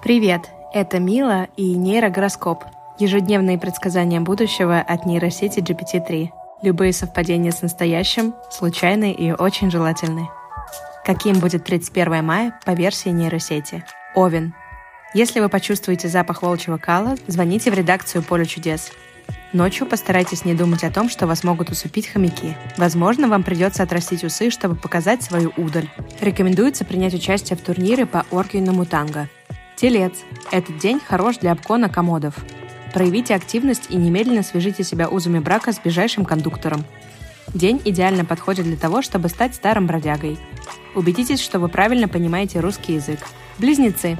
Привет, это Мила и нейрогороскоп. Ежедневные предсказания будущего от нейросети GPT-3. Любые совпадения с настоящим случайны и очень желательны. Каким будет 31 мая по версии нейросети? Овен. Если вы почувствуете запах волчьего кала, звоните в редакцию «Поле чудес». Ночью постарайтесь не думать о том, что вас могут усыпить хомяки. Возможно, вам придется отрастить усы, чтобы показать свою удаль. Рекомендуется принять участие в турнире по оркиному танго. Телец. Этот день хорош для обкона комодов. Проявите активность и немедленно свяжите себя узами брака с ближайшим кондуктором. День идеально подходит для того, чтобы стать старым бродягой. Убедитесь, что вы правильно понимаете русский язык. Близнецы.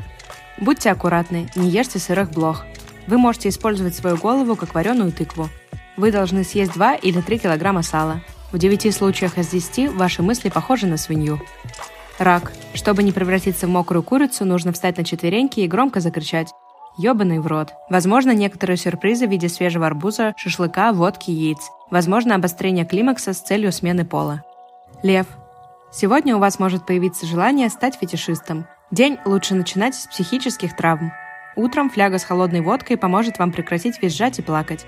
Будьте аккуратны, не ешьте сырых блох. Вы можете использовать свою голову как вареную тыкву. Вы должны съесть 2 или 3 килограмма сала. В 9 случаях из 10 ваши мысли похожи на свинью. Рак. Чтобы не превратиться в мокрую курицу, нужно встать на четвереньки и громко закричать Ёбаный в рот. Возможно, некоторые сюрпризы в виде свежего арбуза, шашлыка, водки, яиц. Возможно, обострение климакса с целью смены пола. Лев. Сегодня у вас может появиться желание стать фетишистом. День лучше начинать с психических травм. Утром фляга с холодной водкой поможет вам прекратить визжать и плакать.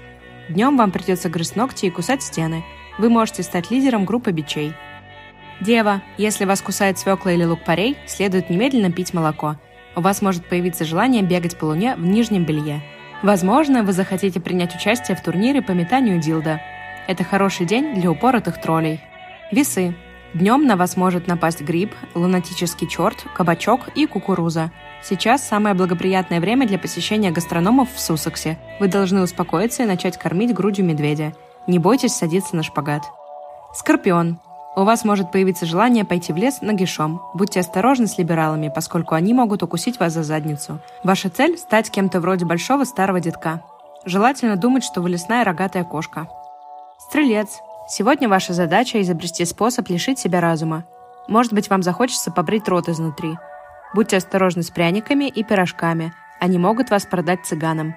Днем вам придется грызть ногти и кусать стены. Вы можете стать лидером группы бичей. Дева, если вас кусает свекла или лук-порей, следует немедленно пить молоко. У вас может появиться желание бегать по луне в нижнем белье. Возможно, вы захотите принять участие в турнире по метанию дилда. Это хороший день для упоротых троллей. Весы. Днем на вас может напасть гриб, лунатический черт, кабачок и кукуруза. Сейчас самое благоприятное время для посещения гастрономов в Сусексе. Вы должны успокоиться и начать кормить грудью медведя. Не бойтесь садиться на шпагат. Скорпион. У вас может появиться желание пойти в лес нагишом. Будьте осторожны с либералами, поскольку они могут укусить вас за задницу. Ваша цель – стать кем-то вроде большого старого детка. Желательно думать, что вы лесная рогатая кошка. Стрелец. Сегодня ваша задача – изобрести способ лишить себя разума. Может быть, вам захочется побрить рот изнутри – Будьте осторожны с пряниками и пирожками. Они могут вас продать цыганам.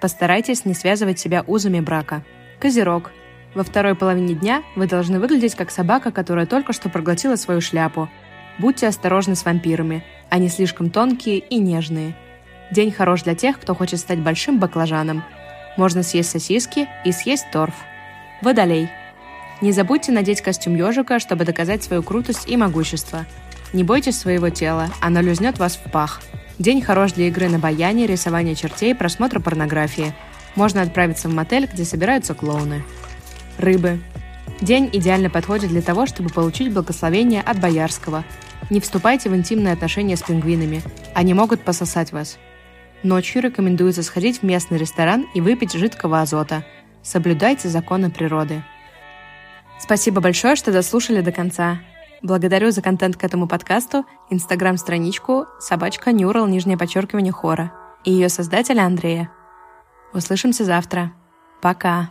Постарайтесь не связывать себя узами брака. Козерог. Во второй половине дня вы должны выглядеть как собака, которая только что проглотила свою шляпу. Будьте осторожны с вампирами. Они слишком тонкие и нежные. День хорош для тех, кто хочет стать большим баклажаном. Можно съесть сосиски и съесть торф. Водолей. Не забудьте надеть костюм ежика, чтобы доказать свою крутость и могущество. Не бойтесь своего тела, оно люзнет вас в пах. День хорош для игры на баяне, рисования чертей, просмотра порнографии. Можно отправиться в мотель, где собираются клоуны. Рыбы. День идеально подходит для того, чтобы получить благословение от Боярского. Не вступайте в интимные отношения с пингвинами. Они могут пососать вас. Ночью рекомендуется сходить в местный ресторан и выпить жидкого азота. Соблюдайте законы природы. Спасибо большое, что дослушали до конца. Благодарю за контент к этому подкасту, инстаграм-страничку собачка Нюрал, нижнее подчеркивание хора, и ее создателя Андрея. Услышимся завтра. Пока.